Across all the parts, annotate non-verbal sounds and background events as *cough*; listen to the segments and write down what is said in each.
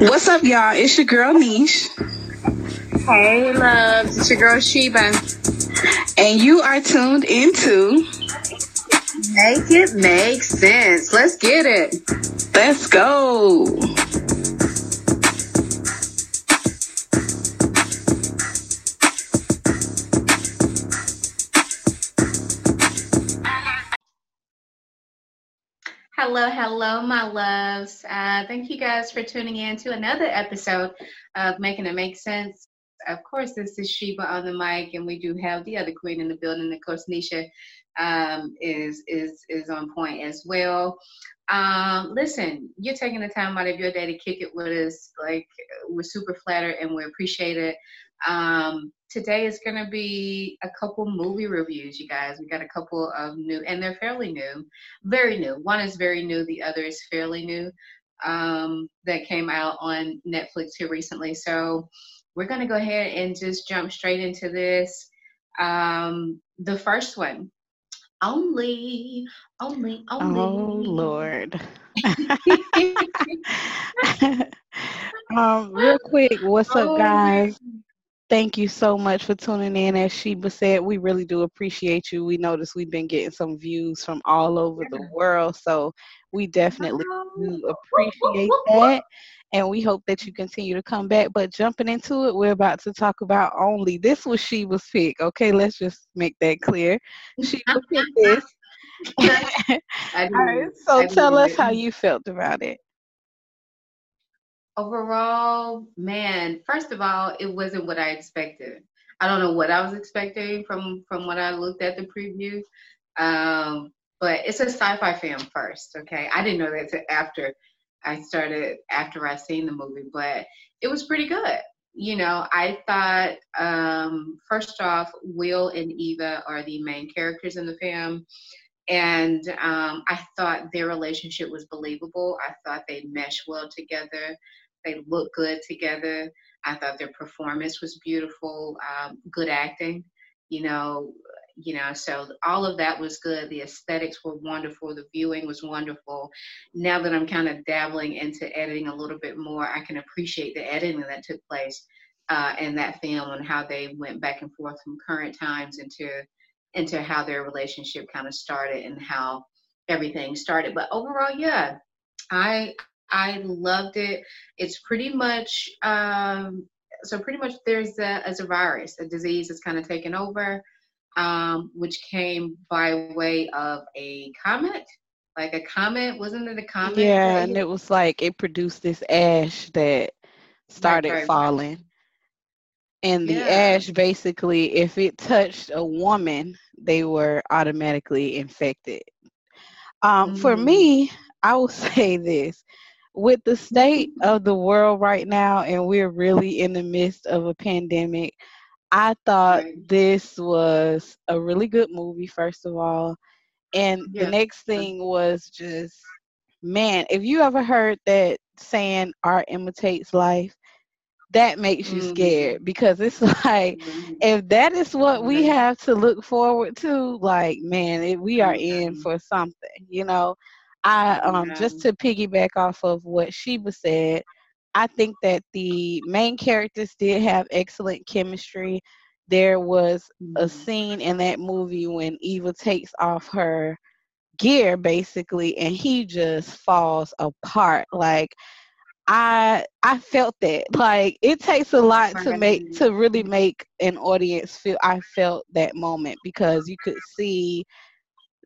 What's up, y'all? It's your girl Niche, Hey, loves. It's your girl Sheba. and you are tuned into Make it make sense. Let's get it. Let's Go. Hello, hello, my loves. Uh, thank you guys for tuning in to another episode of Making It Make Sense. Of course, this is Sheba on the mic, and we do have the other queen in the building. Of course, Nisha um, is is is on point as well. Um, listen, you're taking the time out of your day to kick it with us. Like we're super flattered and we appreciate it. Um, today is going to be a couple movie reviews, you guys. We got a couple of new, and they're fairly new, very new. One is very new, the other is fairly new. Um, that came out on Netflix here recently. So we're going to go ahead and just jump straight into this. Um, the first one, only, only, only. Oh Lord. *laughs* *laughs* um, real quick, what's up, guys? Thank you so much for tuning in. As Sheba said, we really do appreciate you. We noticed we've been getting some views from all over the world, so we definitely do appreciate that. And we hope that you continue to come back. But jumping into it, we're about to talk about only. This was Sheba's pick. Okay, let's just make that clear. Sheba picked this. *laughs* I *laughs* All right, so I tell us how you felt about it. Overall, man, first of all, it wasn't what I expected. I don't know what I was expecting from from what I looked at the preview. Um, but it's a sci-fi film first, okay? I didn't know that till after I started after I seen the movie, but it was pretty good. You know, I thought um first off, Will and Eva are the main characters in the film. And um, I thought their relationship was believable. I thought they meshed well together. They looked good together. I thought their performance was beautiful. Um, good acting, you know, you know. So all of that was good. The aesthetics were wonderful. The viewing was wonderful. Now that I'm kind of dabbling into editing a little bit more, I can appreciate the editing that took place uh, in that film and how they went back and forth from current times into into how their relationship kind of started and how everything started. But overall, yeah, I I loved it. It's pretty much um, so pretty much there's a, a virus, a disease that's kind of taken over, um, which came by way of a comet. Like a comet, wasn't it a comet? Yeah, and it was like it produced this ash that started right, right. falling. And the Yeah. ash basically, if it touched a woman, they were automatically infected. Um, For Mhm. me, I will *laughs* say this with the state of the world right now, and we're really in the midst of a pandemic, I thought this was a really good movie, first of all. And the next thing was just, man, if you ever heard that saying, art imitates life, that makes you Mhm. scared because it's *laughs* like, Mhm. if that is what we have to look forward to, like, man, it, we are in Mhm. for something, you know. I um just to piggyback off of what Sheba said, I think that the main characters did have excellent chemistry. There was a Mhm. scene in that movie when Eva takes off her gear basically and he just falls apart like I I felt that like it takes a lot to make to really make an audience feel I felt that moment because you could see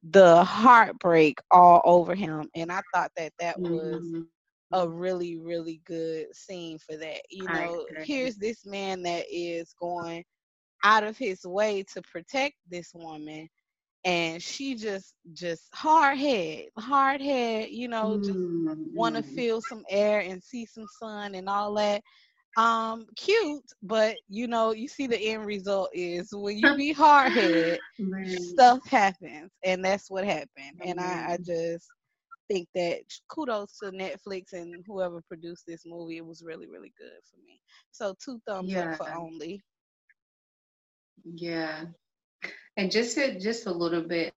the heartbreak all over him and I thought that that was Mhm. a really really good scene for that you know here's this man that is going out of his way to protect this woman and she just just hard head hard head you know just want to Mhm. feel some air and see some sun and all that um cute but you know you see the end result is when you be *laughs* hard head Right. stuff happens and that's what happened and I, I just think that kudos to netflix and whoever produced this movie it was really really good for me so two thumbs up for only Yeah. And just to, just a little bit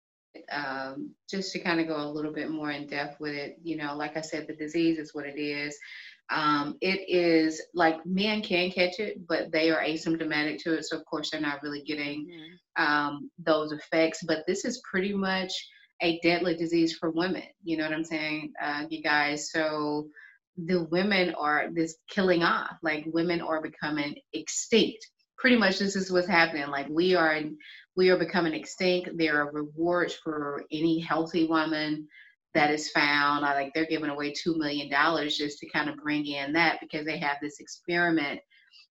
um, just to kind of go a little bit more in depth with it. You know, like I said, the disease is what it is. Um, it is like men can catch it, but they are asymptomatic to it. So, of course, they're not really getting mm-hmm. um, those effects. But this is pretty much a deadly disease for women. You know what I'm saying, uh, you guys? So, the women are this killing off, like, women are becoming extinct. Pretty much, this is what's happening. Like, we are. We are becoming extinct. There are rewards for any healthy woman that is found. I like they're giving away two million dollars just to kind of bring in that because they have this experiment,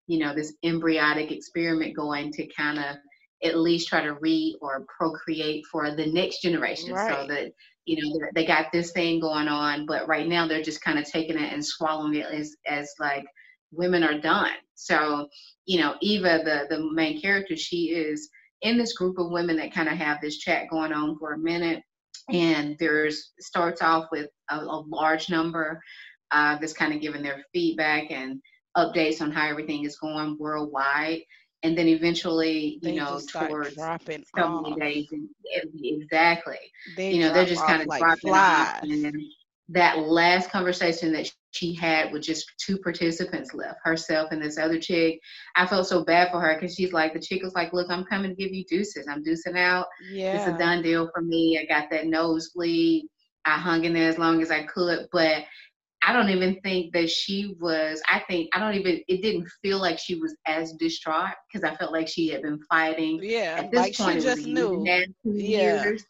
you know, this embryonic experiment going to kind of at least try to re or procreate for the next generation right. so that you know they got this thing going on but right now they're just kind of taking it and swallowing it as as like women are done so you know eva the the main character she is in this group of women that kind of have this chat going on for a minute and there's starts off with a, a large number uh, that's kind of giving their feedback and updates on how everything is going worldwide. And then eventually you they know towards dropping so many days exactly. They you know they're just kind of like dropping flies. off and that last conversation that she had with just two participants left, herself and this other chick. I felt so bad for her because she's like, the chick was like, look, I'm coming to give you deuces. I'm deucing out. Yeah. It's a done deal for me. I got that nosebleed. I hung in there as long as I could, but I don't even think that she was. I think I don't even. It didn't feel like she was as distraught because I felt like she had been fighting. Yeah, at this like point, she just knew. yeah. Years,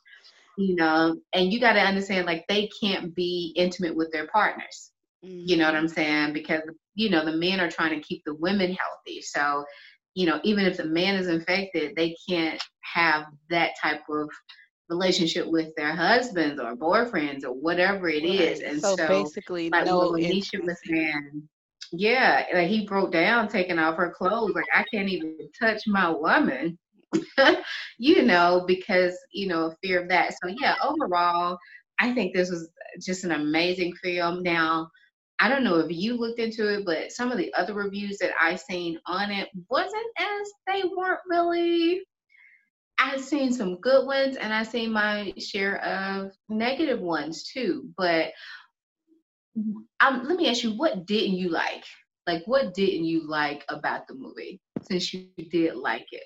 you know, and you got to understand, like they can't be intimate with their partners. Mm-hmm. You know what I'm saying? Because you know the men are trying to keep the women healthy. So, you know, even if the man is infected, they can't have that type of relationship with their husbands or boyfriends or whatever it is. And so, so basically, like no Anisha was saying, yeah, like he broke down taking off her clothes. Like I can't even touch my woman, *laughs* you know, because you know fear of that. So yeah, overall, I think this was just an amazing film. Now I don't know if you looked into it, but some of the other reviews that I seen on it wasn't as they weren't really. I've seen some good ones and I've seen my share of negative ones too. But um, let me ask you, what didn't you like? Like, what didn't you like about the movie since you did like it?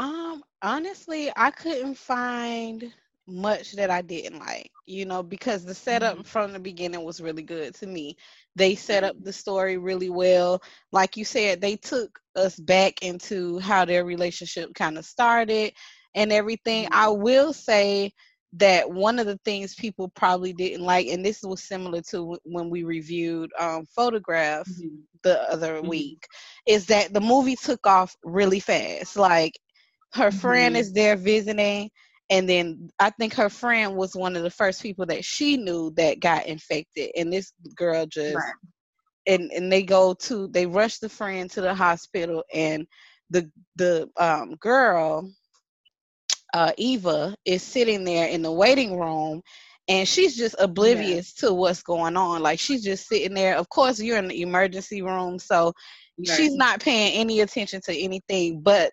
Um, honestly, I couldn't find much that I didn't like, you know, because the setup mm-hmm. from the beginning was really good to me. They set up the story really well. Like you said, they took us back into how their relationship kind of started and everything. Mm-hmm. I will say that one of the things people probably didn't like, and this was similar to when we reviewed um, Photograph mm-hmm. the other mm-hmm. week, is that the movie took off really fast. Like her friend mm-hmm. is there visiting and then I think her friend was one of the first people that she knew that got infected, and this girl just right. and and they go to they rush the friend to the hospital, and the the um, girl uh, Eva is sitting there in the waiting room. And she's just oblivious yeah. to what's going on. Like she's just sitting there. Of course, you're in the emergency room, so right. she's not paying any attention to anything but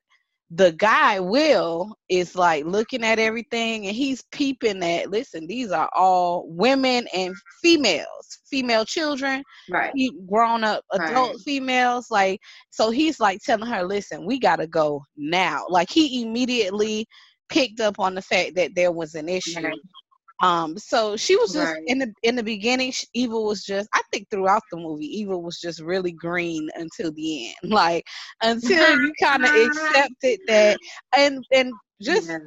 the guy will is like looking at everything and he's peeping at listen these are all women and females female children right grown up adult right. females like so he's like telling her listen we gotta go now like he immediately picked up on the fact that there was an issue right. Um, so she was just right. in the in the beginning. She, Eva was just, I think, throughout the movie, Eva was just really green until the end. *laughs* Like until you kind of *laughs* accepted that, and and just yeah.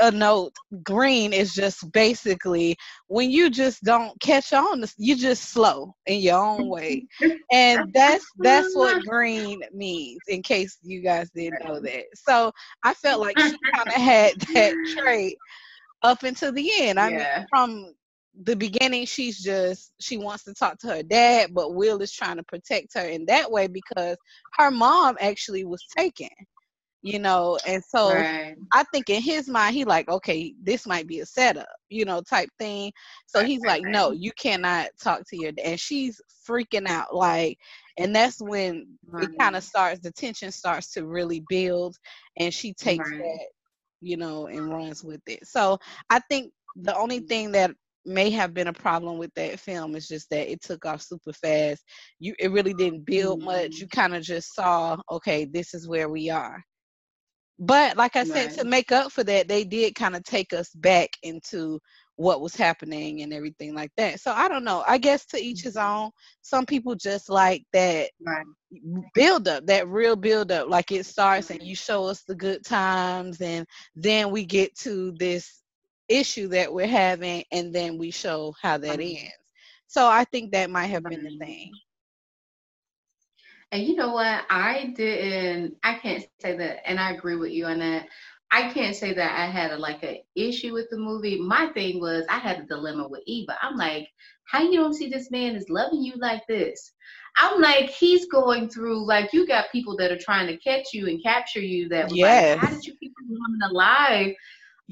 a note, green is just basically when you just don't catch on. You just slow in your own way, and that's that's what green means. In case you guys didn't know *laughs* that, so I felt like she kind of had that trait up until the end. I yeah. mean, from the beginning, she's just she wants to talk to her dad, but Will is trying to protect her in that way because her mom actually was taken, you know, and so right. I think in his mind, he like, okay, this might be a setup, you know, type thing. So right, he's right, like, no, you cannot talk to your dad, and she's freaking out, like, and that's when it kind of starts, the tension starts to really build, and she takes that you know, and runs with it. So I think the only mm-hmm. thing that may have been a problem with that film is just that it took off super fast. You it really didn't build much. You mm-hmm. kind of just saw, okay, this is where we are. But like I said, Right. to make up for that, they did kind of take us back into what was happening and everything like that. So I don't know. I guess to each his mm-hmm. own. Some people just like that Right. build up, that real build up. Like it starts and mm-hmm. you show us the good times and then we get to this issue that we're having and then we show how that Right. ends. So I think that might have been the thing. And you know what? I didn't. I can't say that, and I agree with you on that. I can't say that I had a, like a issue with the movie. My thing was I had a dilemma with Eva. I'm like, how you don't see this man is loving you like this? I'm like, he's going through like you got people that are trying to catch you and capture you. That was like, how did you keep woman alive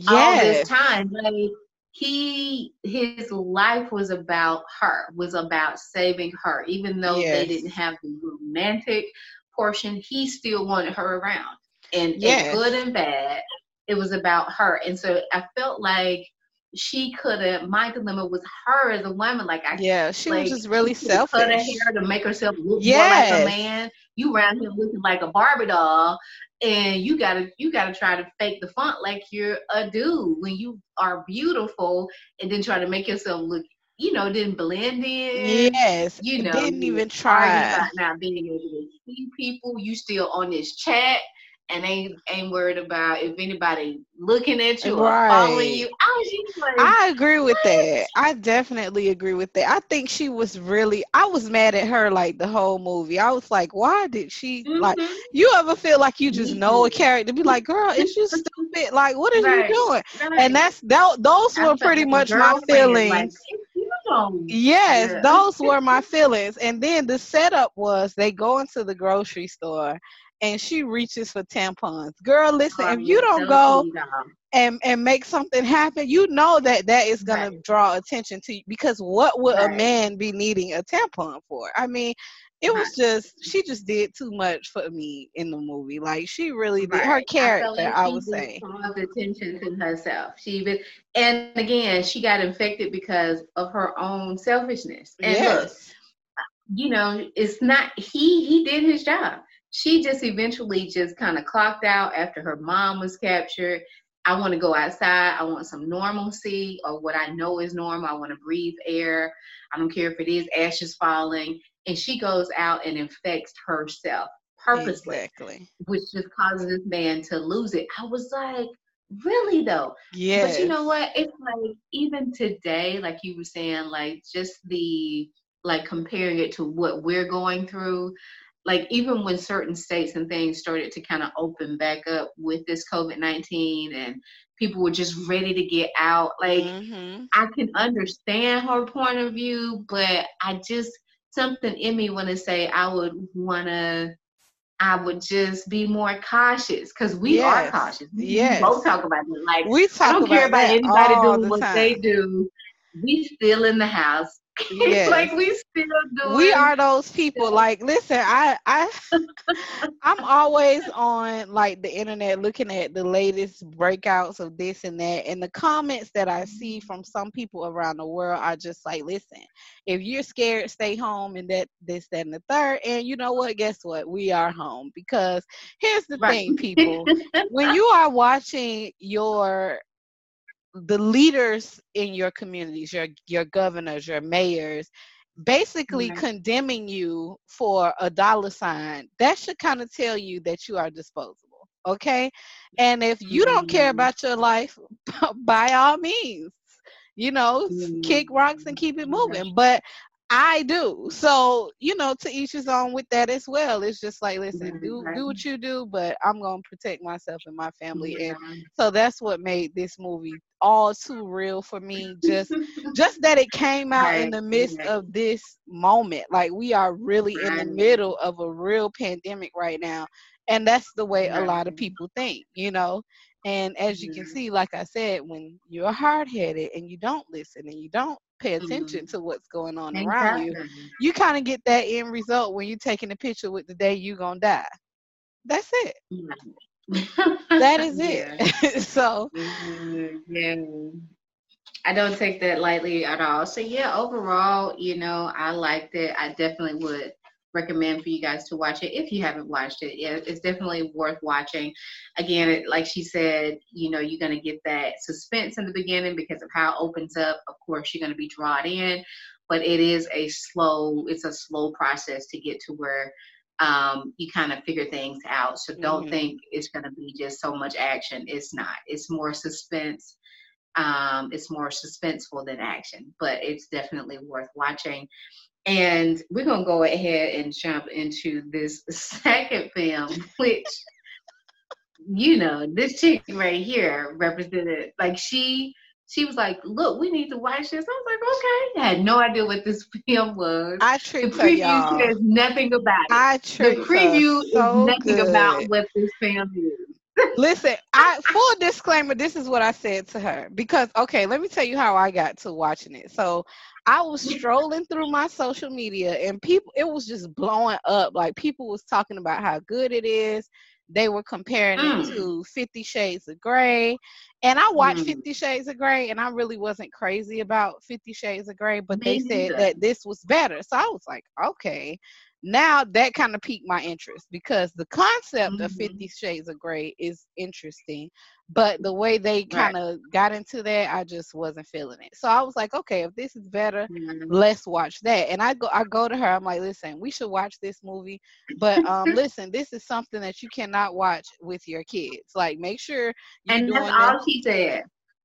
all this time. Like he his life was about her, was about saving her. Even though Yes. they didn't have the romantic portion, he still wanted her around. And Yes. and good and bad, it was about her. And so I felt like she couldn't my dilemma was her as a woman. Like I Yeah, she like, was just really she could've cut her hair to make herself look more like a man. You around here looking like a Barbie doll, and you gotta you gotta try to fake the font like you're a dude when you are beautiful, and then try to make yourself look, you know, didn't blend in. Yes. You know, didn't even try. about not being able to see people. You still on this chat. And ain't ain't worried about if anybody looking at you or following you. I like, I agree with What? that. I definitely agree with that. I think she was really I was mad at her like the whole movie. I was like, why did she like mhm, you ever feel like you just know a character be like, girl, is you *laughs* stupid? Like what are Right. you doing? right. And that's that those were pretty much my feelings. Like. Yes, Yeah. those were my *laughs* feelings. And then the setup was they go into the grocery store and she reaches for tampons. Girl, listen, if you don't go and and make something happen, you know that that is going to draw attention to you because what would a man be needing a tampon for? I mean, it was just she just did too much for me in the movie. Like she really did Right. her I character, like I, would say. caused attention to herself. She even, and again, she got infected because of her own selfishness. And look, Yes. you know, it's not he. He did his job. She just eventually just kind of clocked out after her mom was captured. I want to go outside. I want some normalcy or what I know is normal. I want to breathe air. I don't care if it is ashes falling. And she goes out and infects herself purposely Exactly. which just causes this man to lose it. I was like, really though? Yeah. But you know what? It's like even today, like you were saying, like just the like comparing it to what we're going through. Like even when certain states and things started to kind of open back up with this COVID nineteen and people were just ready to get out, like Mhm. I can understand her point of view, but I just something in me want to say I would want to. I would just be more cautious because we are cautious. We, we yes. both talk about it. Like We talk I don't care about anybody doing what time. they do. We still in the house. Yes. like we still doing. we are those people like listen i i i'm always on like the internet looking at the latest breakouts of this and that and the comments that i see from some people around the world are just like listen if you're scared stay home and that this that and the third and you know what guess what we are home because here's the Right. thing *laughs* people when you are watching your the leaders in your communities, your your governors, your mayors, basically Right. condemning you for a dollar sign, that should kind of tell you that you are disposable. Okay? And if you don't care Mhm. about your life, *laughs* by all means, you know, s- kick rocks and keep it moving. But I do. So, you know, to each his own with that as well. It's just like, listen, do do what you do, but I'm gonna protect myself and my family. And so that's what made this movie all too real for me. Just *laughs* just that it came out in the midst of this moment. Like we are really in the middle of a real pandemic right now. And that's the way a lot of people think, you know. And as you can see, like I said, when you're hard headed and you don't listen and you don't pay attention to what's going on around you, you kind of get that end result when you're taking a picture with the day you're gonna die. That's it. Right. that is *laughs* it. *laughs* so mm-hmm. yeah. I don't take that lightly at all. So yeah, overall, you know, I liked it. I definitely would recommend for you guys to watch it if you haven't watched it. Yeah, it's definitely worth watching. Again, it, like she said, you know, you're going to get that suspense in the beginning because of how it opens up. Of course, you're going to be drawn in, but it is a slow, it's a slow process to get to where um, you kind of figure things out. So don't mm-hmm. think it's going to be just so much action. It's not. It's more suspense. Um, it's more suspenseful than action, but it's definitely worth watching. And we're gonna go ahead and jump into this *laughs* second film, which you know, this chick right here represented like she she was like, "Look, we need to watch this." I was like, "Okay." I had no idea what this *laughs* film was. I tricked the preview says nothing about it. I tricked The preview so is nothing good. about what this film is. Listen, I full disclaimer. This is what I said to her because okay, let me tell you how I got to watching it. So I was strolling through my social media and people it was just blowing up. Like people was talking about how good it is. They were comparing mm. it to Fifty Shades of Grey. And I watched mm. Fifty Shades of Grey and I really wasn't crazy about Fifty Shades of Grey, but Me they said either. that this was better. So I was like, okay now that kind of piqued my interest because the concept mm-hmm. of 50 shades of gray is interesting but the way they kind of right. got into that i just wasn't feeling it so i was like okay if this is better mm-hmm. let's watch that and i go i go to her i'm like listen we should watch this movie but um *laughs* listen this is something that you cannot watch with your kids like make sure and that's all she said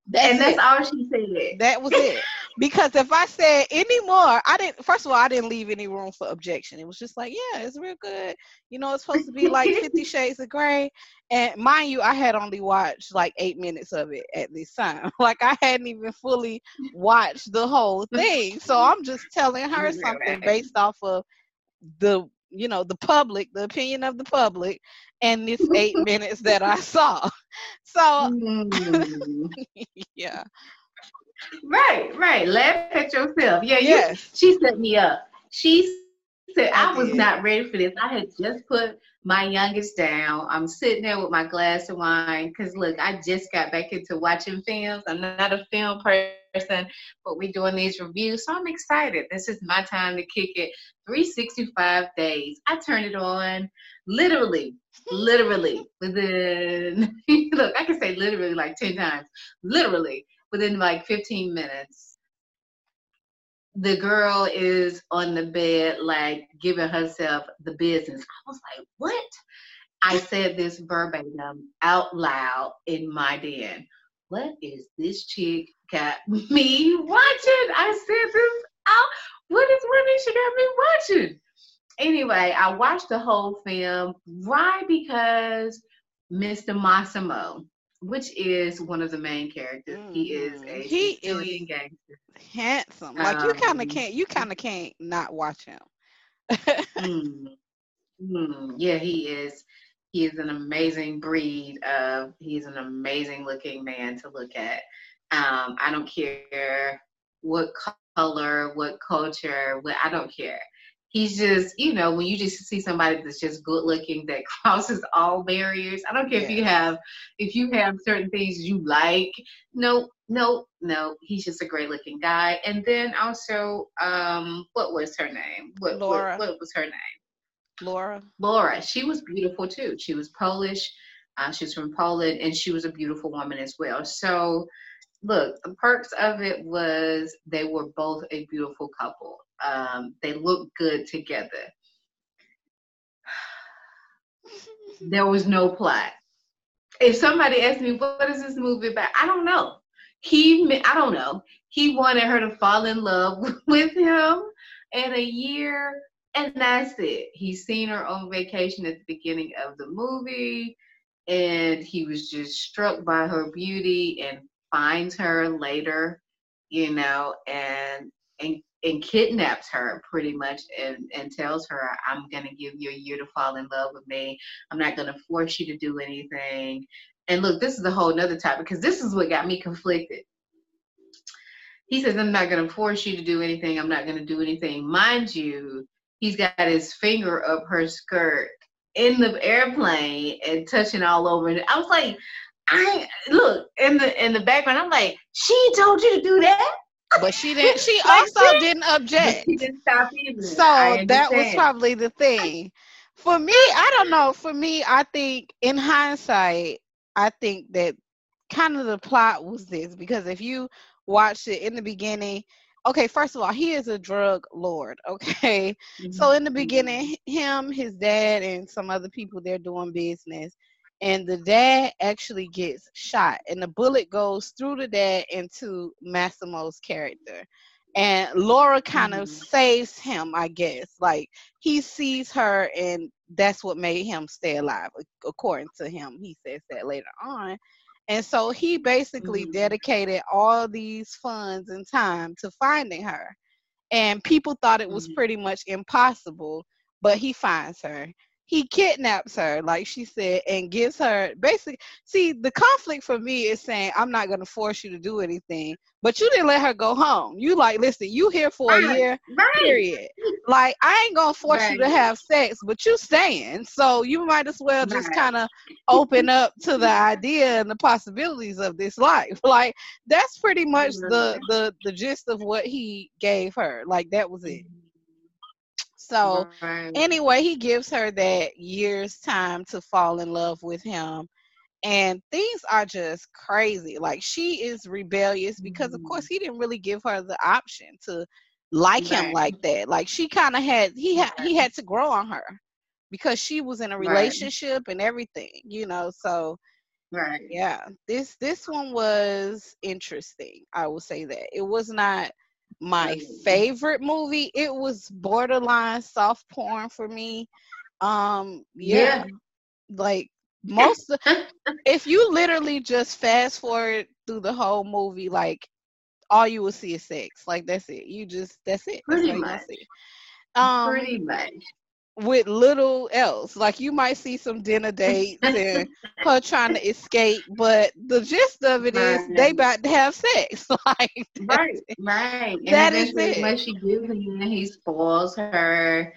that's and that's it. all she said. That was it. because if I said any more, I didn't. First of all, I didn't leave any room for objection. It was just like, yeah, it's real good. You know, it's supposed to be like *laughs* Fifty Shades of Grey. And mind you, I had only watched like eight minutes of it at this time. *laughs* Like I hadn't even fully watched the whole thing. So I'm just telling her *laughs* something based off of the you know the public the opinion of the public and this eight *laughs* minutes that i saw so mm. *laughs* yeah right right laugh at yourself yeah yes. she set me up she said i, I was not ready for this i had just put my youngest down. I'm sitting there with my glass of wine because look, I just got back into watching films. I'm not a film person, but we're doing these reviews, so I'm excited. This is my time to kick it. 365 days. I turned it on literally, literally within *laughs* look, I can say literally like 10 times. Literally within like 15 minutes the girl is on the bed, like giving herself the business. I was like, what? I said this verbatim out loud in my den. What is this chick got me watching? I said this out. What is what she got me watching? Anyway, I watched the whole film. Why? Because Mr. Massimo, which is one of the main characters. Mm-hmm. He is a he Sicilian is gangster. Handsome. Like um, you kind of can't you kind of can't not watch him. *laughs* mm, mm, yeah, he is. He is an amazing breed of. He's an amazing looking man to look at. Um, I don't care what color, what culture, what I don't care he's just, you know, when you just see somebody that's just good looking that *laughs* crosses all barriers. I don't care if you have if you have certain things you like. No, no, no. He's just a great looking guy. And then also, um, what was her name? What Laura. What, what was her name? Laura. Laura. She was beautiful too. She was Polish. Uh, she's from Poland, and she was a beautiful woman as well. So, look, the perks of it was they were both a beautiful couple. Um, they look good together. *sighs* there was no plot. If somebody asked me, what is this movie about? I don't know. He, I don't know. He wanted her to fall in love *laughs* with him in a year, and that's it. He's seen her on vacation at the beginning of the movie, and he was just struck by her beauty and finds her later, you know, and and and kidnaps her pretty much and, and tells her, I'm to give you a year to fall in love with me. I'm not to force you to do anything. And look, this is a whole nother topic because this is what got me conflicted. He says, I'm not going to force you to do anything. I'm not going to do anything. Mind you, he's got his finger up her skirt in the airplane and touching all over it. I was like, I look in the in the background. I'm like, she told you to do that, but she didn't. She *laughs* also didn't *laughs* object. She didn't stop either. So that was probably the thing. For me, I don't know. For me, I think in hindsight, I think that kind of the plot was this because if you watched it in the beginning, okay, first of all, he is a drug lord, *laughs* okay? Mm-hmm. So in the beginning, him, his dad, and some other people they're doing business. And the dad actually gets shot, and the bullet goes through the dad into Massimo's character. And Laura kind of mm-hmm. saves him, I guess. Like he sees her, and that's what made him stay alive, according to him. He says that later on. And so he basically mm-hmm. dedicated all these funds and time to finding her. And people thought it was mm-hmm. pretty much impossible, but he finds her he kidnaps her, like she said, and gives her basically. See, the conflict for me is saying, I'm not going to force you to do anything, but you didn't let her go home. You like, listen, you here for right. a year, right. period. Like, I ain't going to force right. you to have sex, but you staying. So you might as well just kind of open up to the idea and the possibilities of this life. *laughs* Like, that's pretty much mm-hmm. the, the, the gist of what he gave her. Like, that was it. Mm-hmm. So right. anyway, he gives her that year's time to fall in love with him. And things are just crazy. Like she is rebellious because of course mm-hmm. he didn't really give her the option to like right. him like that. Like she kind of had he had he had to grow on her because she was in a relationship right. and everything, you know. So right. Yeah. This this one was interesting. I will say that. It was not my favorite movie. It was borderline soft porn for me. Um, yeah, yeah. like *laughs* most. of, if you literally just fast forward through the whole movie, like all you will see is sex. Like that's it. You just that's it. Pretty that's much. Um, Pretty much with little else. Like you might see some dinner dates and *laughs* her trying to escape, but the gist of it is right. they about to have sex. *laughs* like right, right. That is it. When she gives him, he spoils her.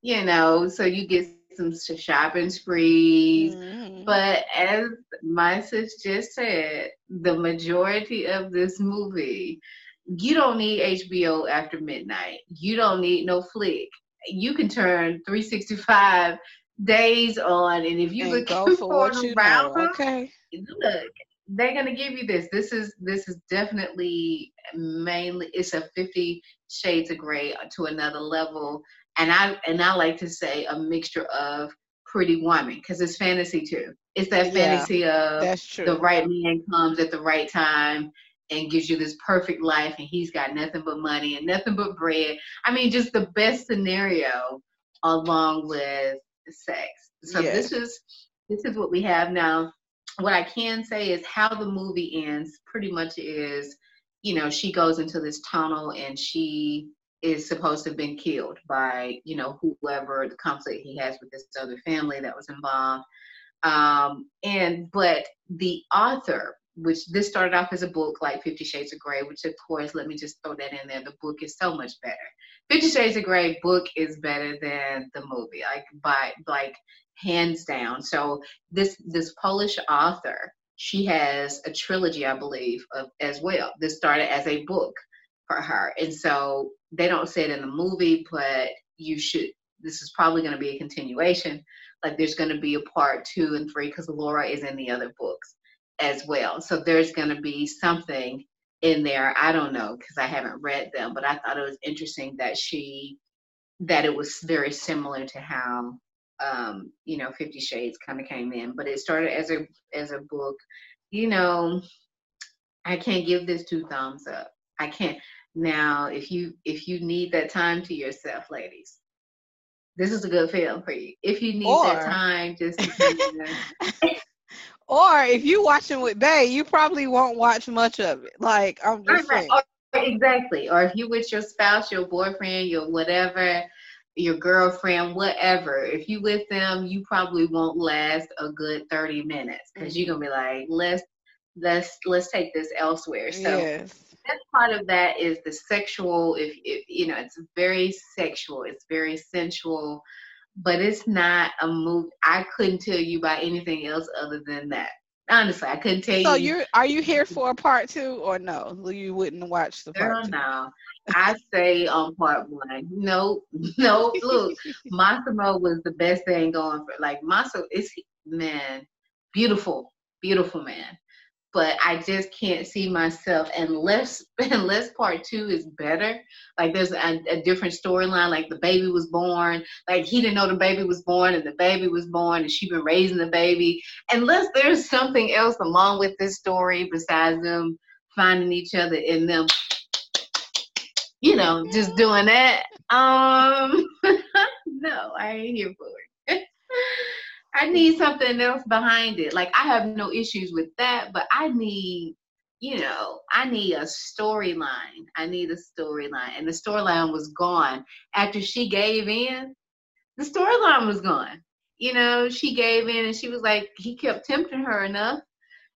You know, so you get some shopping sprees. Mm-hmm. But as my sis just said, the majority of this movie, you don't need HBO after midnight. You don't need no flick you can turn 365 days on, and if you and look for, for what you know, okay, look, they're gonna give you this. This is this is definitely mainly it's a Fifty Shades of Grey to another level, and I and I like to say a mixture of Pretty Woman because it's fantasy too. It's that fantasy yeah, of the right man comes at the right time and gives you this perfect life and he's got nothing but money and nothing but bread. I mean, just the best scenario along with sex. So yes. this is this is what we have now. What I can say is how the movie ends pretty much is, you know, she goes into this tunnel and she is supposed to have been killed by, you know, whoever the conflict he has with this other family that was involved. Um, and but the author which this started off as a book like Fifty Shades of Grey, which of course, let me just throw that in there. The book is so much better. Fifty Shades of Grey book is better than the movie, like by like hands down. So this this Polish author, she has a trilogy, I believe, of, as well. This started as a book for her, and so they don't say it in the movie, but you should. This is probably going to be a continuation. Like there's going to be a part two and three because Laura is in the other books as well. So there's going to be something in there. I don't know because I haven't read them, but I thought it was interesting that she that it was very similar to how um, you know Fifty Shades kind of came in, but it started as a as a book. You know, I can't give this two thumbs up. I can't. Now, if you if you need that time to yourself, ladies, this is a good film for you. If you need or, that time, just *laughs* Or if you watching with Bay, you probably won't watch much of it. Like I'm just saying. Or, exactly. Or if you with your spouse, your boyfriend, your whatever, your girlfriend, whatever. If you with them, you probably won't last a good 30 minutes because you're gonna be like, let's let's let's take this elsewhere. So yes. that part of that is the sexual. If, if you know, it's very sexual. It's very sensual but it's not a movie. I couldn't tell you about anything else other than that. Honestly, I couldn't tell So you. So you're are you here for a part two or no? You wouldn't watch the Girl, part two. no. I say on part one. No, *laughs* no. Look, Massimo was the best thing going for. Like Massimo is man, beautiful, beautiful man. But I just can't see myself unless *laughs* unless part two is better. Like there's a, a different storyline. Like the baby was born. Like he didn't know the baby was born, and the baby was born, and she been raising the baby. Unless there's something else along with this story besides them finding each other and them you know, just doing that. Um, *laughs* no, I ain't here for it. *laughs* I need something else behind it. Like I have no issues with that, but I need, you know, I need a storyline. I need a storyline, and the storyline was gone after she gave in. The storyline was gone. You know, she gave in, and she was like, he kept tempting her enough,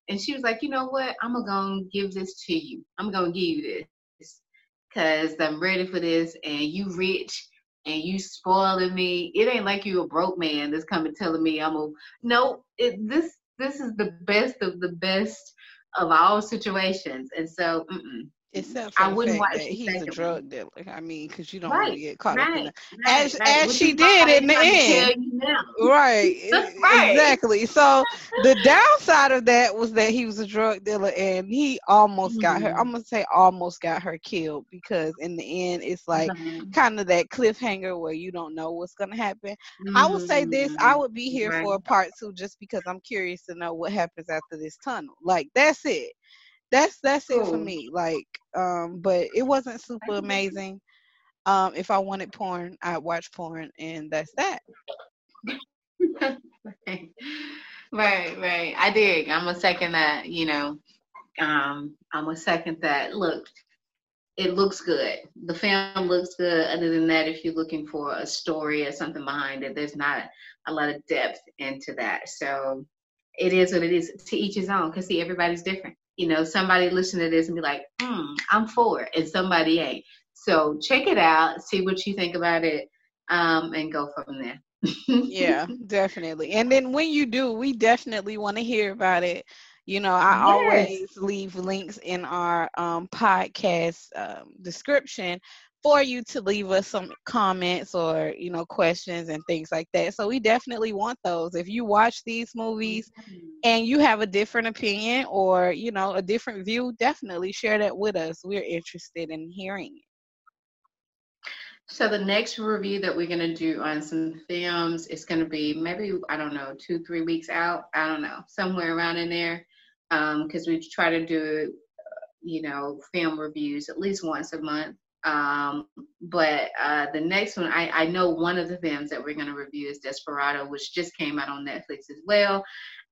and she was like, you know what? I'm gonna give this to you. I'm gonna give you this because I'm ready for this, and you rich and you spoiling me. It ain't like you a broke man that's coming telling me I'm a no. It, this this is the best of the best of all situations, and so. Except for I the wouldn't fact watch that he's a drug dealer. I mean, because you don't Right, really get caught up in that. right, As- right. as she did in the end. tell you now. Right, *laughs* Right. exactly. So the downside of that was that he was a drug dealer and he almost got her. Mhm. I'm gonna say almost got her killed because in the end, it's like Mhm. kind of that cliffhanger where you don't know what's gonna happen. I will say this: I Mhm. would be here Right. for a part two just because I'm curious to know what happens after this tunnel. Like that's it. That's that's it for me. Like, um, but it wasn't super amazing. Um, if I wanted porn, I'd watch porn, and that's that. *laughs* right, right. I dig. I'm a second that, you know, um, I'm a second that. Look, it looks good. The film looks good. Other than that, if you're looking for a story or something behind it, there's not a lot of depth into that. So it is what it is. To each his own. Cause see, everybody's different. You know, somebody listen to this and be like, hmm, I'm for it, and somebody ain't. So check it out, see what you think about it, um, and go from there. *laughs* yeah, definitely. And then when you do, we definitely want to hear about it. You know, I Yes. always leave links in our um, podcast um, description for you to leave us some comments or you know questions and things like that. So we definitely want those. If you watch these movies and you have a different opinion or you know a different view, definitely share that with us. We're interested in hearing it. So the next review that we're gonna do on some films is gonna be maybe I don't know two three weeks out I don't know somewhere around in there because we try to do uh, you know film reviews at least once a month. Um, but uh, the next one I, I know one of the films that we're gonna review is Desperado, which just came out on Netflix as well.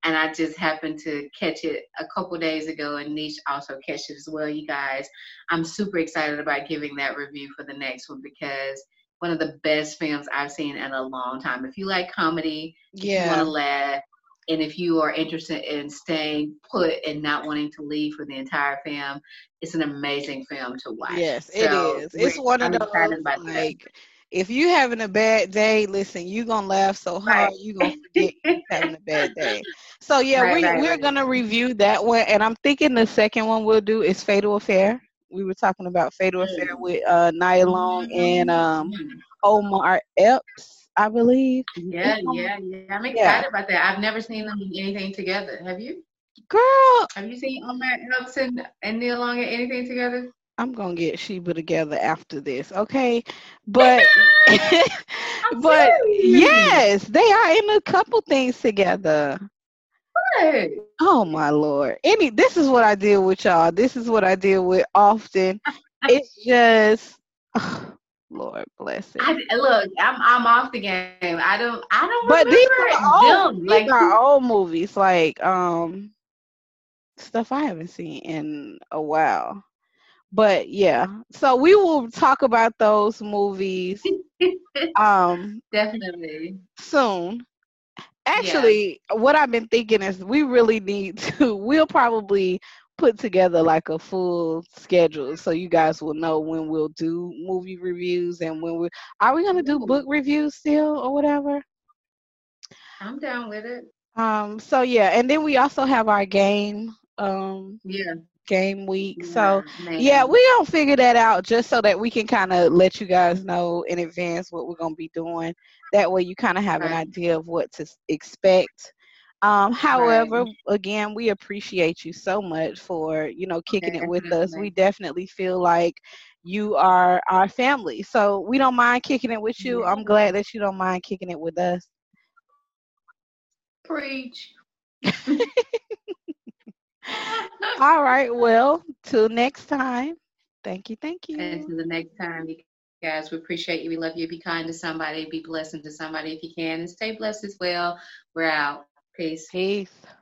And I just happened to catch it a couple days ago, and Niche also catch it as well. You guys, I'm super excited about giving that review for the next one because one of the best films I've seen in a long time. If you like comedy, if you want to laugh, and if you are interested in staying put and not wanting to leave for the entire film, it's an amazing film to watch. yes, it So, is. It's one of I'm those about that. like if you having a bad day, listen, you're gonna laugh so hard Right. you gonna forget *laughs* having a bad day. So yeah, Right, we right, we're gonna review that one, and I'm thinking the second one we'll do is Fatal Affair. We were talking about Fatal Affair Mm. with uh Nia Long and um. Omar Epps, I believe. Yeah, yeah, yeah. I'm excited Yeah. about that. I've never seen them in anything together. Have you? Girl, Have you seen Omar Epps and, Nia Long in anything together? I'm gonna get Sheba together after this, okay? *laughs* But *laughs* but yes, they are in a couple things together. Good. Oh my lord. Any this is what I deal with y'all. This is what I deal with often. *laughs* It's just Lord bless it. I, look, I'm I'm off the game. I don't I don't But these are old, them. these Like are old movies, like um stuff I haven't seen in a while. But yeah, so we will talk about those movies *laughs* um definitely. soon. Actually, what I've been thinking is we really need to we'll probably put together like a full schedule so you guys will know when we'll do movie reviews and when we are we gonna do book reviews still or whatever. I'm down with it. Um. So yeah, and then we also have our game. Um. Yeah. Game week. So man. yeah, we gonna figure that out just so that we can kind of let you guys know in advance what we're gonna be doing. That way, you kind of have an idea of what to expect. Um, however, Right. again, we appreciate you so much for you know kicking it with us. We definitely feel like you are our family, so we don't mind kicking it with you. I'm glad that you don't mind kicking it with us. preach. *laughs* All right, well, till next time. Thank you, thank you. And until the next time, you guys, we appreciate you. We love you. Be kind to somebody. Be blessing to somebody if you can, and stay blessed as well. We're out. Peace. Peace.